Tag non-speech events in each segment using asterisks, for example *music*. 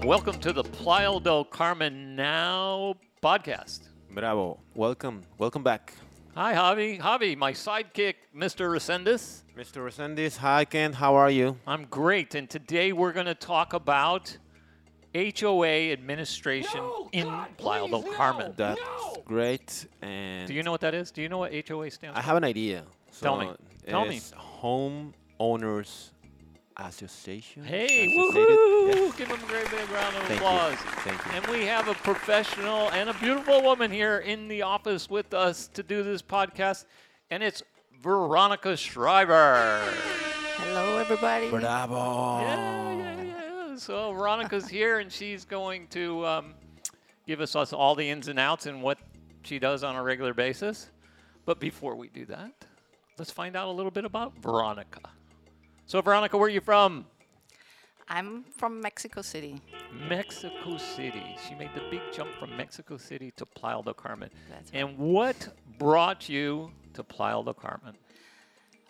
and welcome to the Playa del Carmen Now podcast. Bravo. Welcome. Welcome back. Hi, Javi. Javi, my sidekick, Mr. Resendiz. Mr. Resendiz, hi Ken, how are you? I'm great, and today we're going to talk about HOA administration in Playa del Carmen. That's great. And Do you know what that is? Do you know what HOA stands I for? have an idea. Tell me. Tell me. it's Home Owners Association. Hey, Associated- woohoo! Yeah. Give them a great big round of Thank you. applause. Thank you. And we have a professional and a beautiful woman here in the office with us to do this podcast, and it's Veronica Schreiber. Hello, everybody. Bravo. Yeah, yeah, yeah. So Veronica's *laughs* here, and she's going to um, give us, us all the ins and outs and what she does on a regular basis. But before we do that, let's find out a little bit about Veronica. So, Veronica, where are you from? I'm from Mexico City. Mexico City. She made the big jump from Mexico City to Playa del Carmen. That's right. And what brought you to Playa del Carmen?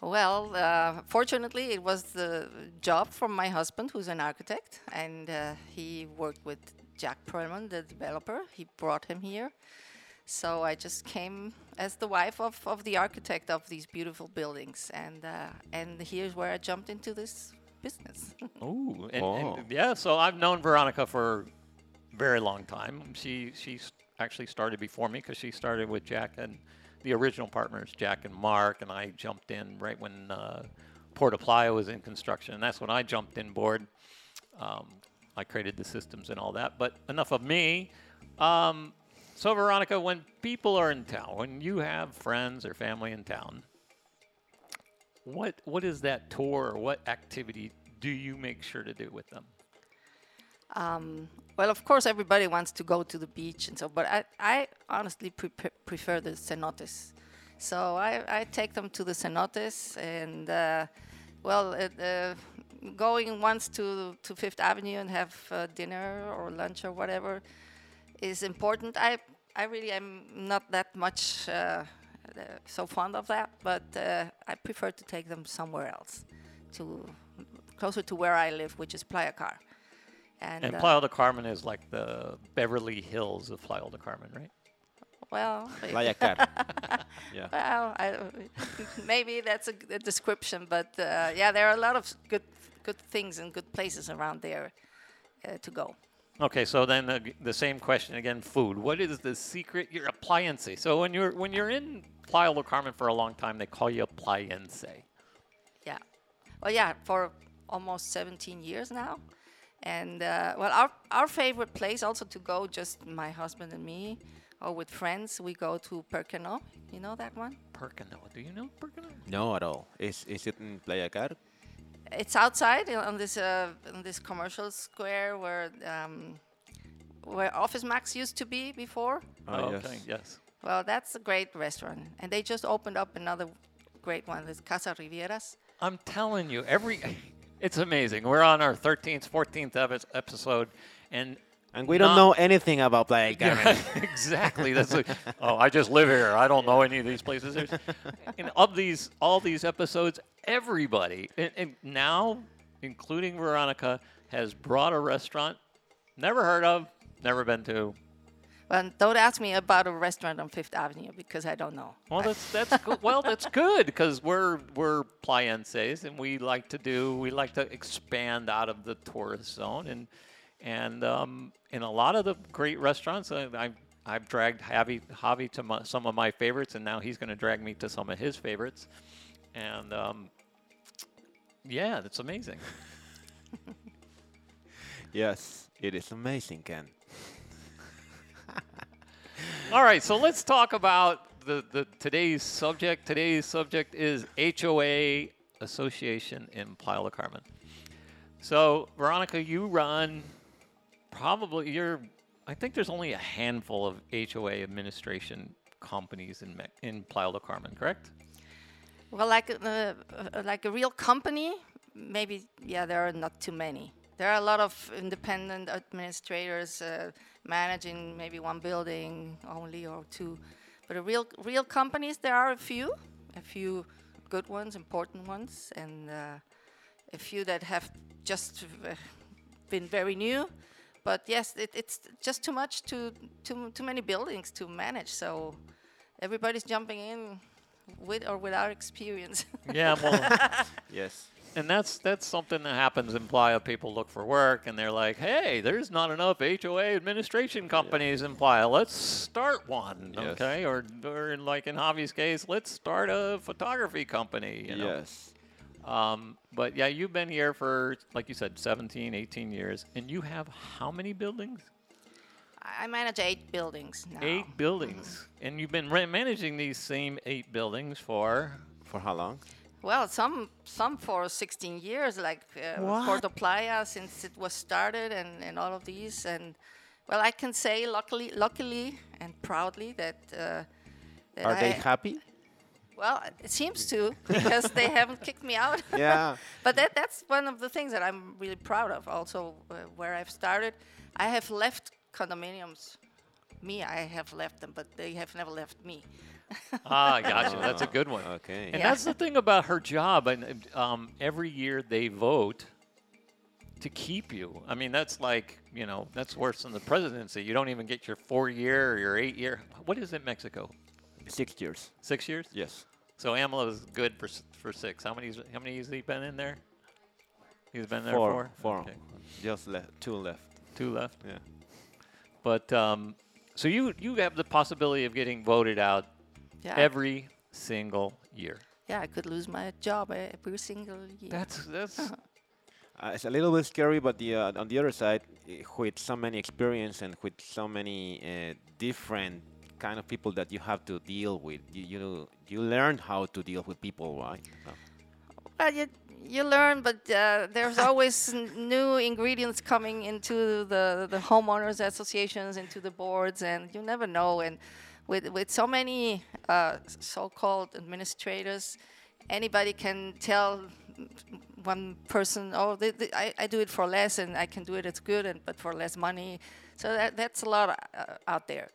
Well, uh, fortunately, it was the job from my husband, who's an architect, and uh, he worked with Jack Perlman, the developer. He brought him here. So I just came as the wife of, of the architect of these beautiful buildings, and uh, and here's where I jumped into this business. *laughs* Oh, and, Oh. and yeah. So I've known Veronica for a very long time. She she actually started before me because she started with Jack and the original partners, Jack and Mark, and I jumped in right when uh, Porto Playa was in construction, and that's when I jumped in board. Um, I created the systems and all that. But enough of me. Um, so Veronica, when people are in town, when you have friends or family in town, what what is that tour or what activity do you make sure to do with them? Um, well, of course, everybody wants to go to the beach and so, but I, I honestly pre- prefer the cenotes. So I, I take them to the cenotes and, uh, well, uh, uh, going once to, to Fifth Avenue and have uh, dinner or lunch or whatever is important. I, I really am not that much uh, uh, so fond of that, but uh, I prefer to take them somewhere else, to closer to where I live, which is Playacar. And, And uh, Playa del Carmen is like the Beverly Hills of Playa del Carmen, right? well, *laughs* Playacar. *laughs* yeah. well, I, *laughs* maybe that's a, g- a description, but uh, yeah, there are a lot of good, good things and good places around there uh, to go. Okay, so then the, the same question again: food. What is the secret? Your appliance. So when you're when you're in Playa del Carmen for a long time, they call you appliance. Yeah. Well, yeah, for almost 17 years now. And uh, well, our, our favorite place also to go, just my husband and me, or with friends, we go to Percano. You know that one? Percano. Do you know Percano? No, at all. Is is it in Playacar? It's outside uh, on this uh, on this commercial square where um, where Office Max used to be before. Oh, okay. yes. Yes. Well, that's a great restaurant, and they just opened up another great one. It's Casa Rivieras. I'm telling you, every *laughs* it's amazing. We're on our 13th, 14th epi- episode, and And we don't know anything about Playacar. Yeah, *laughs* exactly. That's like, oh, I just live here. I don't know any of these places. There's, *laughs* and of these, all these episodes, everybody, and, and now, including Veronica, has brought a restaurant never heard of, never been to. Well, don't ask me about a restaurant on Fifth Avenue because I don't know. Well, that's *laughs* that's good. well, that's good because we're we're playenses and we like to do we like to expand out of the tourist zone and and um, in a lot of the great restaurants I, I've I've dragged Javi Javi to my, some of my favorites and now he's going to drag me to some of his favorites and um, yeah, that's amazing. *laughs* yes, it is amazing, Ken. *laughs* All right, so let's talk about the, the today's subject. Today's subject is HOA Association in Carmen. So, Veronica, you run probably you're. I think there's only a handful of HOA administration companies in in Playa del Carmen, correct? Well, like uh, uh, like a real company, maybe yeah, there are not too many. There are a lot of independent administrators uh, managing maybe one building only or two, but a real real companies there are a few, a few good ones, important ones, and uh, a few that have just uh, been very new. but yes, it, it's just too much, too, too, too many buildings to manage. So everybody's jumping in with or without experience. *laughs* Yeah, well, *laughs* Yes. and that's that's something that happens in Playa. People look for work, and they're like, "Hey, there's not enough HOA administration companies in Playa. Let's start one." Yes. Okay, or or in, like in Javi's case, let's start a photography company. You know? Yes. Um, but yeah, you've been here for, like you said, 17, 18 years, and you have how many buildings? I manage eight buildings now. Eight buildings, and you've been ra- managing these same eight buildings for. For how long? Well, some some for 16 years, like uh, What? Puerto Playa, since it was started, and, and all of these. And well, I can say luckily, luckily and proudly that. Uh, that Are they happy? Well, it seems to because they *laughs* haven't kicked me out. Yeah. *laughs* but that that's one of the things that I'm really proud of. Also, uh, where I've started, I have left condominiums. Me, I have left them, but they have never left me. *laughs* Ah, gotcha. *laughs* That's a good one. Okay. And Yeah. that's the thing about her job. And um, every year they vote to keep you. I mean, that's like you know, that's worse than the presidency. You don't even get your four year or your eight year. What is it, Mexico? Six years. Six years. Yes. So AMLO is good for for six. How many? How many has he been in there? He's been there Four. four. Four. Okay. Just left. Two left. Two left. Yeah. But um, so you you have the possibility of getting voted out Yeah, every single year. yeah, I could lose my job every single year. That's that's *laughs* Uh, it's a little bit scary, but the uh, on the other side, with so many experience and with so many uh, different kind of people that you have to deal with, you you, you learn how to deal with people, right? So, Well, you you learn, but uh, there's *laughs* always n- new ingredients coming into the the homeowners associations, into the boards, and you never know. And with with so many uh, so-called administrators, anybody can tell one person, "Oh, th- th- I, I do it for less, and I can do it. It's good, and but for less money." So that that's a lot uh, out there,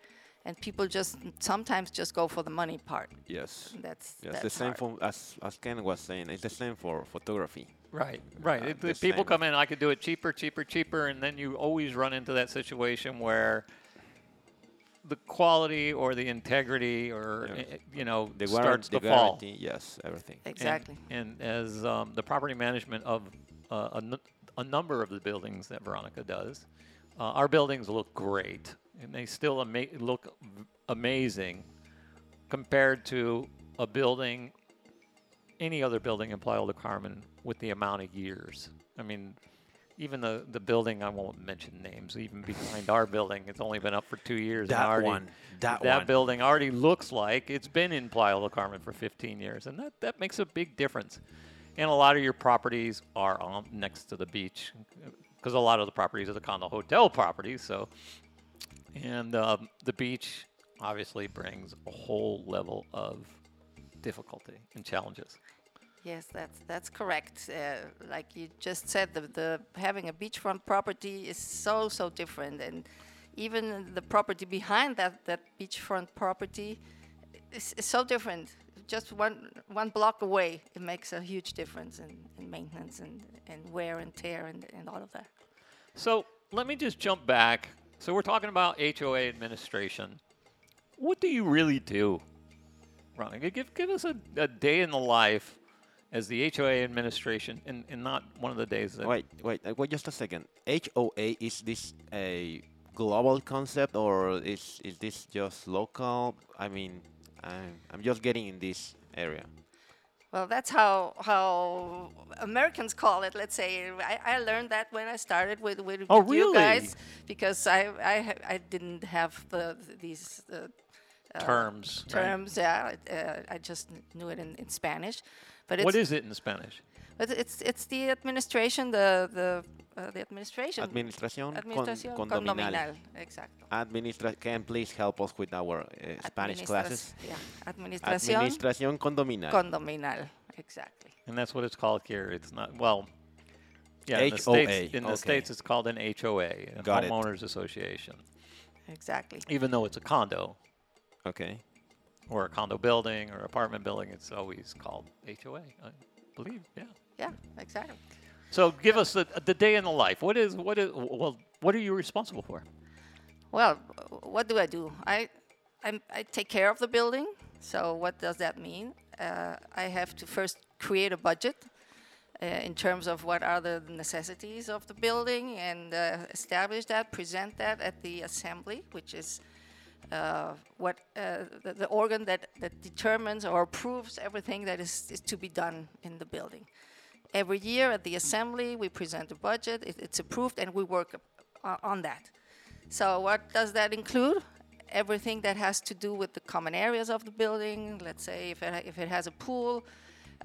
and people just sometimes just go for the money part. yes. That's Yes, that's the same hard. for as as Ken was saying. It's the same for photography. Right, right. Uh, If the the people come in, I could do it cheaper, cheaper, cheaper, and then you always run into that situation where the quality or the integrity or Yeah. eh, you know The starts guarantee, the to fall. guarantee, yes, everything. Exactly. And, as um, the property management of uh, a, number of the buildings that Veronica does, uh, our buildings look great, and they still ama- look amazing compared to a building, any other building in Playa del Carmen with the amount of years. I mean, even the, the building, I won't mention names, even behind our building, it's only been up for two years. That already, one, that that one. building already looks like it's been in Playa del Carmen for 15 years, and that, that makes a big difference. And a lot of your properties are on, next to the beach, because a lot of the properties are the condo hotel properties. So, and um, the beach obviously brings a whole level of difficulty and challenges. Yes, that's that's correct. Uh, like you just said, the, the having a beachfront property is so so different, and even the property behind that that beachfront property is, is so different. Just one one block away, it makes a huge difference in, in maintenance and, and wear and tear and, and all of that. So let me just jump back. So we're talking about HOA administration. What do you really do, Ron? Give give us a, a day in the life as the HOA administration, and, and not one of the days that. Wait, wait, uh, wait, just a second. HOA is this a global concept or is is this just local? I mean, I'm I'm just getting in this area. Well, that's how how Americans call it. Let's say I, I learned that when I started with with Oh, you really? guys because I I, I didn't have the these uh, terms. right? terms. Yeah, uh, I just knew it in, in Spanish, but it's What is it in Spanish? But it's it's the administration the the uh, the administration Administración, con- administración condominal. Exacto. Administra can please help us with our uh, Spanish Administras- classes? Yeah, administración Administración condominal. condominal. Exactly. And that's what it's called here. It's not well. Yeah, in the HOA, states, in the okay. states, it's called an HOA, a Got it. homeowners association. Exactly. Even though it's a condo okay. or a condo building or apartment building, it's always called HOA. Believe. Yeah. Yeah. Exactly. So give us the, the day in the life. What is what is well? what are you responsible for? Well, what do I do? I, I'm, I take care of the building. So what does that mean? Uh, I have to first create a budget uh, in terms of what are the necessities of the building and uh, establish that, present that at the assembly, which is uh, what uh, the, the organ that, that determines or approves everything that is, is to be done in the building. Every year at the assembly, we present a budget, it, it's approved, and we work uh, on that. So what does that include? Everything that has to do with the common areas of the building. Let's say if it, if it has a pool,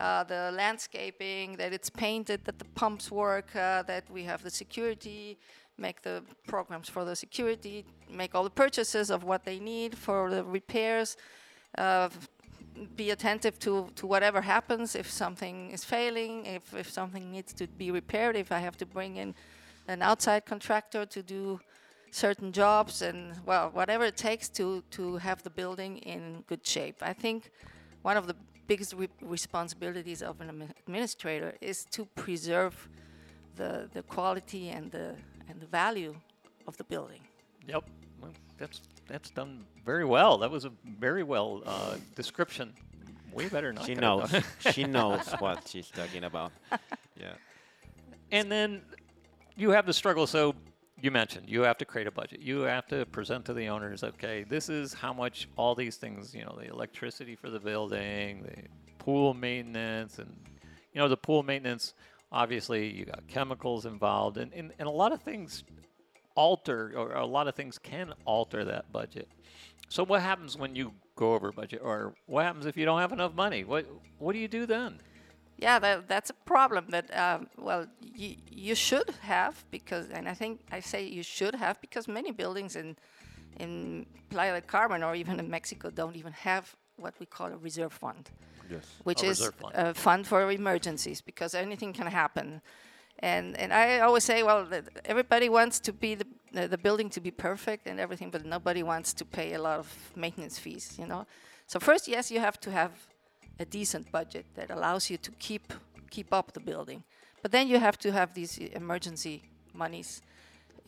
uh, the landscaping, that it's painted, that the pumps work, uh, that we have the security, make the programs for the security, make all the purchases of what they need for the repairs, uh, be attentive to, to whatever happens. If something is failing, if, if something needs to be repaired, if I have to bring in an outside contractor to do certain jobs and well whatever it takes to to have the building in good shape. I think one of the biggest re- responsibilities of an administrator is to preserve the the quality and the and the value of the building Yep. Well, that's that's done very well. That was a very well uh, description. Way better than *laughs* She knows. she knows *laughs* what she's talking about. *laughs* Yeah. And then you have the struggle. So you mentioned you have to create a budget. You have to present to the owners, okay, this is how much all these things, you know, the electricity for the building, the pool maintenance, and, you know, the pool maintenance, obviously you got chemicals involved, and, and, and a lot of things alter, or a lot of things can alter that budget. So what happens when you go over budget, or what happens if you don't have enough money? What what do you do then? yeah that, that's a problem that um, well you, you should have because and i think i say you should have because many buildings in in playa del carmen or even in mexico don't even have what we call a reserve fund Yes. which A is reserve fund. a fund for emergencies because anything can happen. And and I always say, well, everybody wants to be the the the building to be perfect and everything, but nobody wants to pay a lot of maintenance fees, you know. So first, yes, you have to have a decent budget that allows you to keep keep up the building, but then you have to have these emergency monies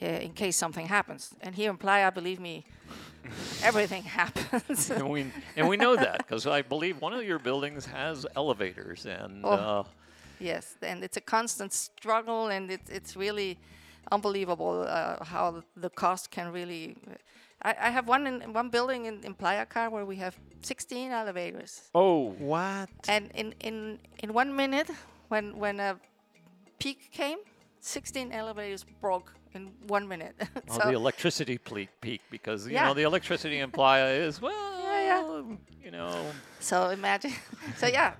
uh, in case something happens. And here in Playa, believe me, *laughs* everything happens. and we and we know that because I believe one of your buildings has elevators and Oh. uh, Yes, and it's a constant struggle, and it's it's really unbelievable uh, how the cost can really. I, I have one in one building in, in Playacar where we have 16 elevators, oh What? and in, in in one minute, when when a peak came, 16 elevators broke in one minute. *laughs* oh, the electricity ple- peak because you Yeah. know the electricity in Playa is well Yeah, yeah. you know So imagine, *laughs* so yeah,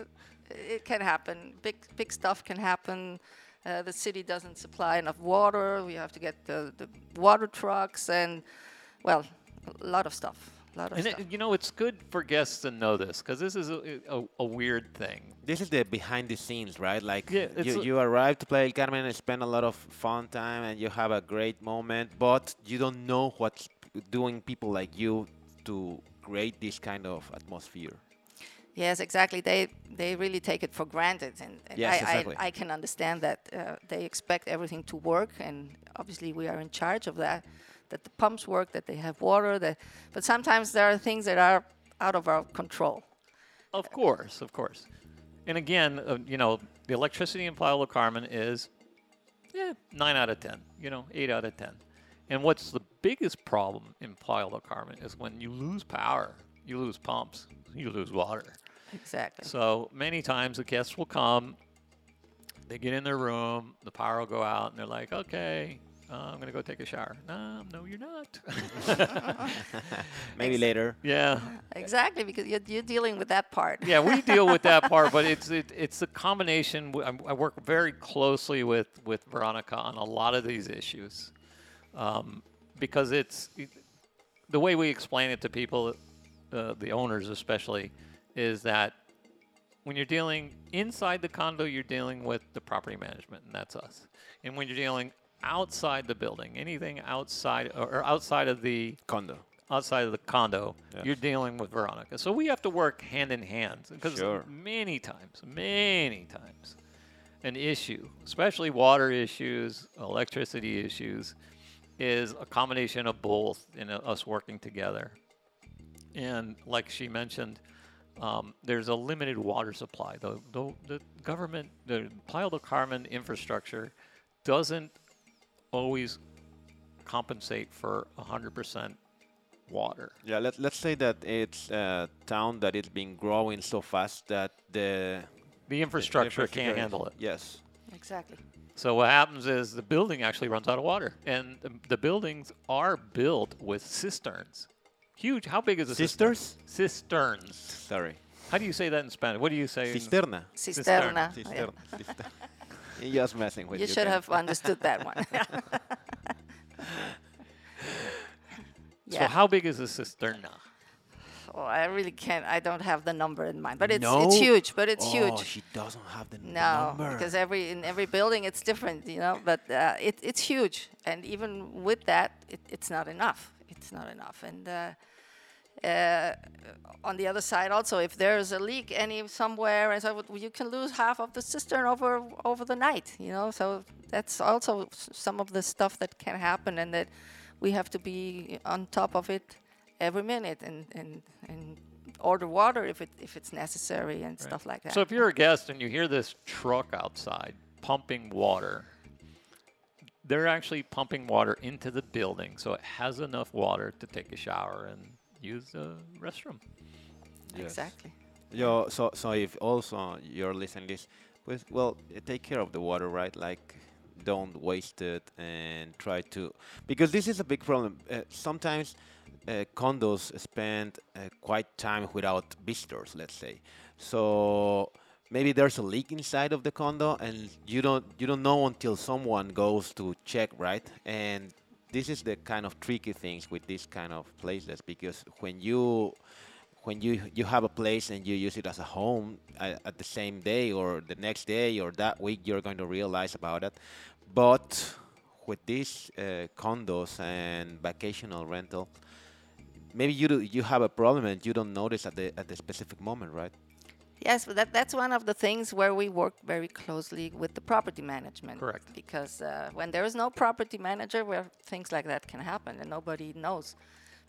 uh, it can happen. Big big stuff can happen. Uh, the city doesn't supply enough water. We have to get the, the water trucks and, well, a lot of stuff. A lot of and stuff. it, you know it's good for guests to know this because this is a, a, a weird thing This is the behind the scenes, right? Like Yeah, you, you arrive to Playa del Carmen and spend a lot of fun time and you have a great moment, but you don't know what's doing people like you to create this kind of atmosphere. yes, exactly. They they really take it for granted, and, and Yes, I, exactly. I I can understand that uh, they expect everything to work, and obviously we are in charge of that. That the pumps work, that they have water, that but sometimes there are things that are out of our control. Of course, of course. And again, uh, you know, the electricity in Playa del Carmen is yeah, nine out of ten. You know, eight out of ten. And what's the biggest problem in Playa del Carmen is when you lose power, you lose pumps, you lose water. Exactly. So many times the guests will come, they get in their room, the power will go out, and they're like, "Okay, uh, I'm gonna go take a shower." No, no, you're not. *laughs* Maybe later. yeah, Exactly, because you're, you're dealing with that part. yeah, we *laughs* deal with that part, but it's it, it's a combination. w- I'm- I work very closely with with Veronica on a lot of these issues, um, because it's it, the way we explain it to people, uh, the owners especially, is that when you're dealing inside the condo, you're dealing with the property management, and that's us. And when you're dealing outside the building, anything outside or, outside of the Condo. outside of the condo, you're dealing with Veronica. So we have to work hand in hand because Sure. many times, many times, an issue, especially water issues, electricity issues, is a combination of both in us working together. And like she mentioned, um, there's a limited water supply. The, the, the government, the Playa del Carmen infrastructure doesn't always compensate for 100% water. Yeah, let, let's say that it's a town that is been growing so fast that the The infrastructure can't infrastructure- handle it. Yes. Exactly. So what happens is the building actually runs out of water, and the, the buildings are built with cisterns. Huge. How big is a cistern? Sisters? Cisterns. Sorry. How do you say that in Spanish? What do you say? in- Cisterna. Cisterna. yeah. Cisterna. Cisterna. You're just messing with You you. should have understood that one. *laughs* So how big is a cisterna? Oh, I really can't. I don't have the number in mind, but it's No? it's huge. But it's oh, huge. she doesn't have the No, number. because every in every building it's different, you know. But uh, it, it's huge, and even with that, it, it's not enough. It's not enough. And uh, Uh, on the other side, also, if there's a leak any somewhere, and so you can lose half of the cistern over over the night, you know. So that's also some of the stuff that can happen, and that we have to be on top of it every minute, and and and order water if it if it's necessary and stuff like that. So if you're a guest and you hear this truck outside pumping water, they're actually pumping water into the building, so it has enough water to take a shower and use the restroom. Yes. Exactly. Yo, so so if also you're listening this, pues, well, eh, take care of the water, right? Like, don't waste it and try to, because this is a big problem. Uh, sometimes uh, condos spend uh, quite time without visitors, let's say. So maybe there's a leak inside of the condo, and you don't you don't know until someone goes to check, right? And this is the kind of tricky things with this kind of places because when you when you you have a place and you use it as a home uh, at the same day or the next day or that week you're going to realize about it. But with these uh, condos and vacational rental maybe you do, you have a problem and you don't notice at the at the specific moment right Yes, but that, that's one of the things where we work very closely with the property management. Correct. Because uh, when there is no property manager, where things like that can happen and nobody knows.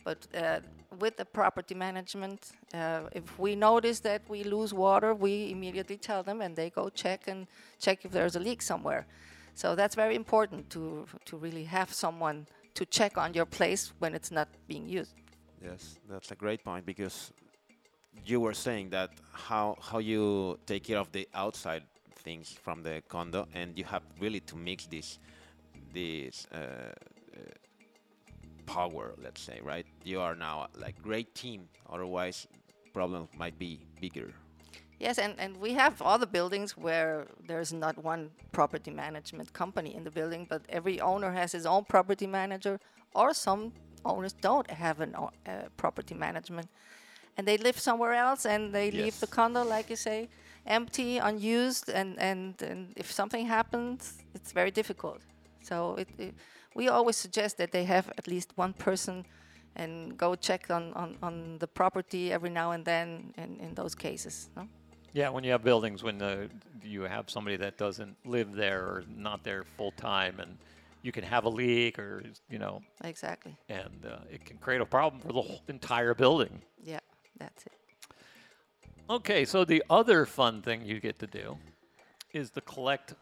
But uh, with the property management, uh, if we notice that we lose water, we immediately tell them, and they go check and check if there's a leak somewhere. So that's very important to to really have someone to check on your place when it's not being used. yes that's a great point because you were saying that how how you take care of the outside things from the condo and you have really to mix this this uh, uh, power let's say right you are now like great team otherwise problems might be bigger Yes, and, and we have other buildings where there's not one property management company in the building, but every owner has his own property manager, or some owners don't have a uh, property management. And they live somewhere else and they leave the condo, like you say, empty, unused, and, and, and if something happens, it's very difficult. So it, it, we always suggest that they have at least one person and go check on, on, on the property every now and then in, in those cases. No? Yeah, when you have buildings, when the, you have somebody that doesn't live there or not there full time, and you can have a leak or you know, Exactly. and uh, it can create a problem for the whole entire building. Yeah, that's it. Okay, so the other fun thing you get to do is to collect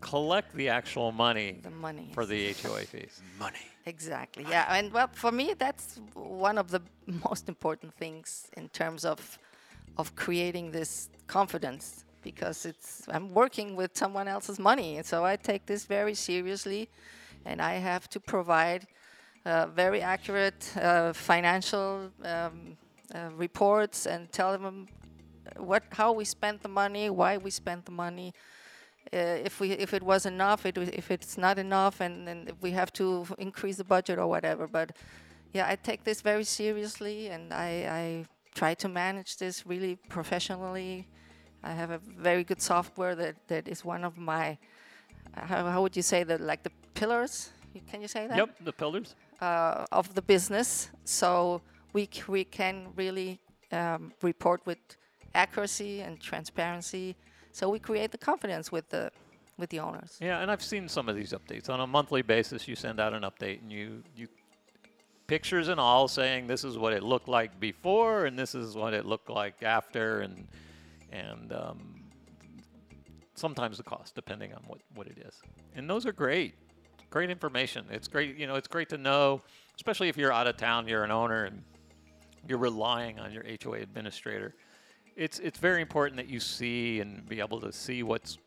collect the actual money The money. for the HOA fees. money Exactly. Yeah, and well, for me, that's one of the *laughs* most important things in terms of of creating this confidence because it's I'm working with someone else's money, and so I take this very seriously, and I have to provide uh, very accurate uh, financial um, uh, reports and tell them what how we spent the money, why we spent the money, uh, if we if it was enough, it, if it's not enough, and, and if we have to increase the budget or whatever. But yeah, I take this very seriously, and I, I try to manage this really professionally. I have a very good software that, that is one of my how, how would you say that like the pillars? Can you say that? Yep, the pillars. uh, of the business. So we, we can really um, report with accuracy and transparency. So we create the confidence with the with the owners. Yeah, and I've seen some of these updates on a monthly basis. You send out an update, and you you pictures and all saying this is what it looked like before, and this is what it looked like after, and and um, sometimes the cost, depending on what what it is. And those are great, great information. It's great, you know, it's great to know, especially if you're out of town, you're an owner, and you're relying on your HOA administrator. It's it's very important that you see and be able to see what's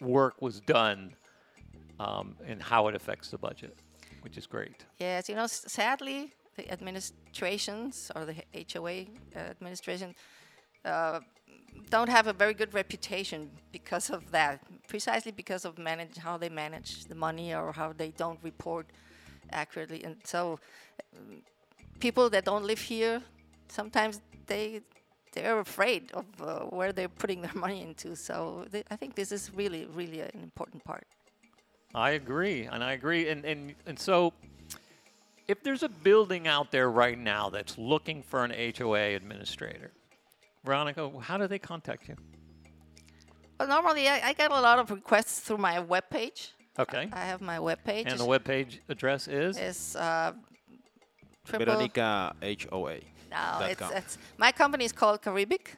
work was done um, and how it affects the budget, which is great. Yes, you know, sadly, the administrations or the HOA uh, administration uh, don't have a very good reputation because of that. Precisely because of manage how they manage the money or how they don't report accurately, and so um, people that don't live here sometimes they they're afraid of uh, where they're putting their *laughs* money into. So th- I think this is really, really an important part. I agree, and I agree, and and and so. If there's a building out there right now that's looking for an HOA administrator, Veronica, how do they contact you? Well, normally I, I get a lot of requests through my webpage. Okay. I have my webpage. And the webpage address is? is uh, triple. Veronica HOA. No, it's, it's my company is called Karibik,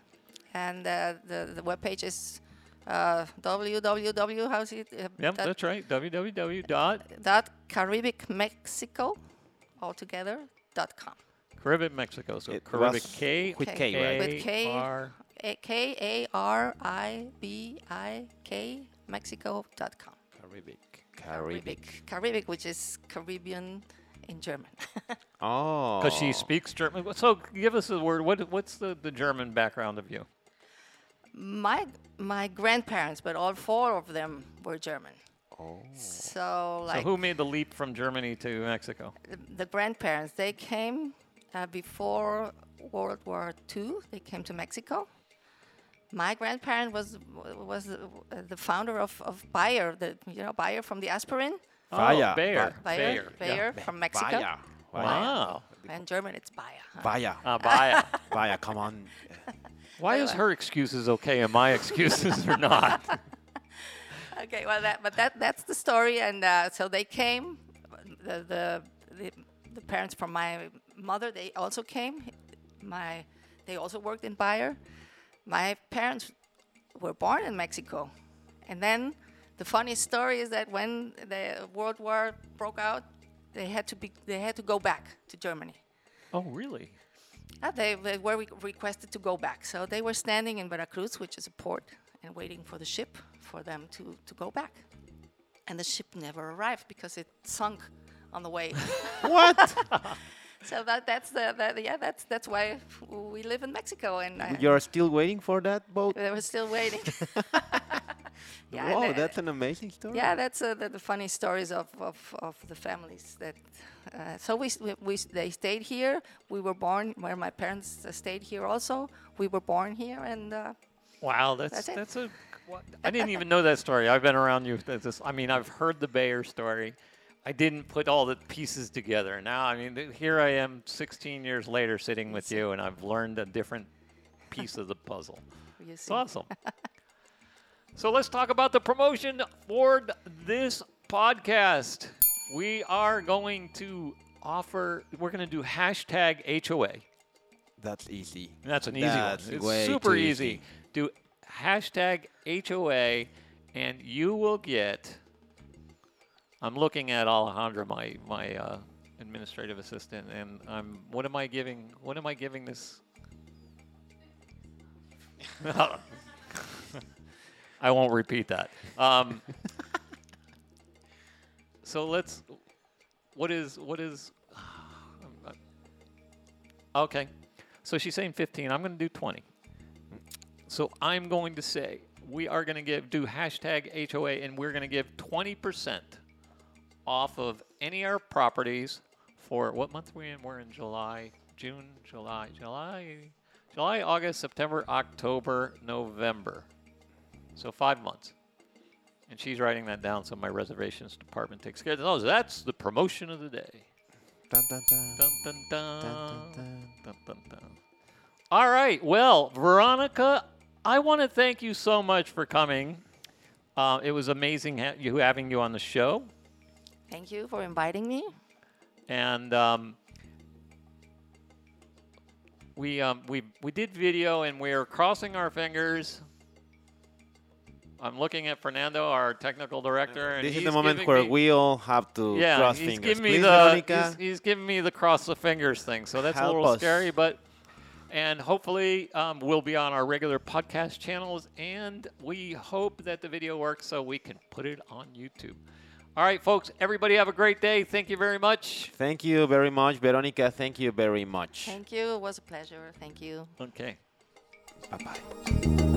and uh, the the webpage is uh, www. How's it? Uh, Yep, dot, that's right. www. dot dot Karibik Mexico, altogether dot com. Caribbean Mexico. So It Caribbean was K with K. K, right? With K. R- A- K A R I B I K Mexico dot com. Karibik. Karibik. Karibik, which is Caribbean in German. *laughs* Oh. Because she speaks German. So give us a word. What, what's the, the German background of you? my my grandparents, but all four of them were German. Oh. So like so who made the leap from Germany to Mexico? the, the grandparents, they came uh, before World War II. They came to Mexico. My grandparent was was the, uh, the founder of, of Bayer, the you know Bayer from the aspirin. Vaya. Oh, Bayer. Bayer, Bayer. Bayer Yeah. from Mexico. Vaya. Vaya. Wow. And German, it's Bayer. huh? Vaya. Uh, Bayer. Vaya, come on. Why is her excuses okay and my excuses are not? *laughs* Okay, well, that, but that that's the story, and uh, so they came. The, the the the parents from my mother, they also came. My they also worked in Bayer. My parents were born in Mexico, and then the funny story is that when the World War broke out, they had to be they had to go back to Germany. Oh, really? Uh, they, they were re- requested to go back. So they were standing in Veracruz, which is a port, and waiting for the ship for them to, to go back. And the ship never arrived because it sunk on the way. *laughs* What? *laughs* so that, that's the, that, yeah that's that's why we live in Mexico and uh, You're still waiting for that boat? they were still waiting. *laughs* yeah, Wow, that's an amazing story. yeah, that's uh, the, the funny stories of, of, of the families. That uh, so we, we, we they stayed here. We were born where my parents uh, stayed here. Also, we were born here, and uh, Wow, that's That's it. that's a. What, *laughs* I didn't even know that story. I've been around you. That's This, I mean, I've heard the Bayer story. I didn't put all the pieces together. Now, I mean, th- here I am, 16 years later, sitting with you, and I've learned a different piece of the puzzle. you It's awesome. *laughs* so let's talk about the promotion for this podcast. We are going to offer. We're going to do hashtag HOA. That's easy. That's an easy That's one. It's super too easy. easy. Do hashtag HOA, and you will get. I'm looking at Alejandra, my my uh, administrative assistant, and I'm. What am I giving? What am I giving this? *laughs* *laughs* I won't repeat that. Um, so let's. What is what is? *sighs* Okay, so she's saying 15. I'm going to do 20. So I'm going to say we are going to give do hashtag HOA, and we're going to give 20% off of any of our properties for what month are we in? We're in July, June, July, July, July, August, September, October, November. So five months. And she's writing that down, so my reservations department takes care of those. That's the promotion of the day. Dun, dun, dun. Dun, dun, dun. Dun, dun, Dun, dun, dun. All right. Well, Veronica, I want to thank you so much for coming. Uh, it was amazing ha- you having you on the show, Thank you for inviting me. and um, we um, we we did video, and we are crossing our fingers. I'm looking at Fernando, our technical director, and This is the moment where me- we all have to yeah, cross he's fingers. giving me Please, the he's, he's giving me the cross the fingers thing. So that's a little us. scary, but and hopefully um, we'll be on our regular podcast channels, and we hope that the video works so we can put it on YouTube. All right, folks, everybody have a great day. Thank you very much. Thank you very much, Veronica. Thank you very much. Thank you. It was a pleasure. Thank you. Okay. Bye bye.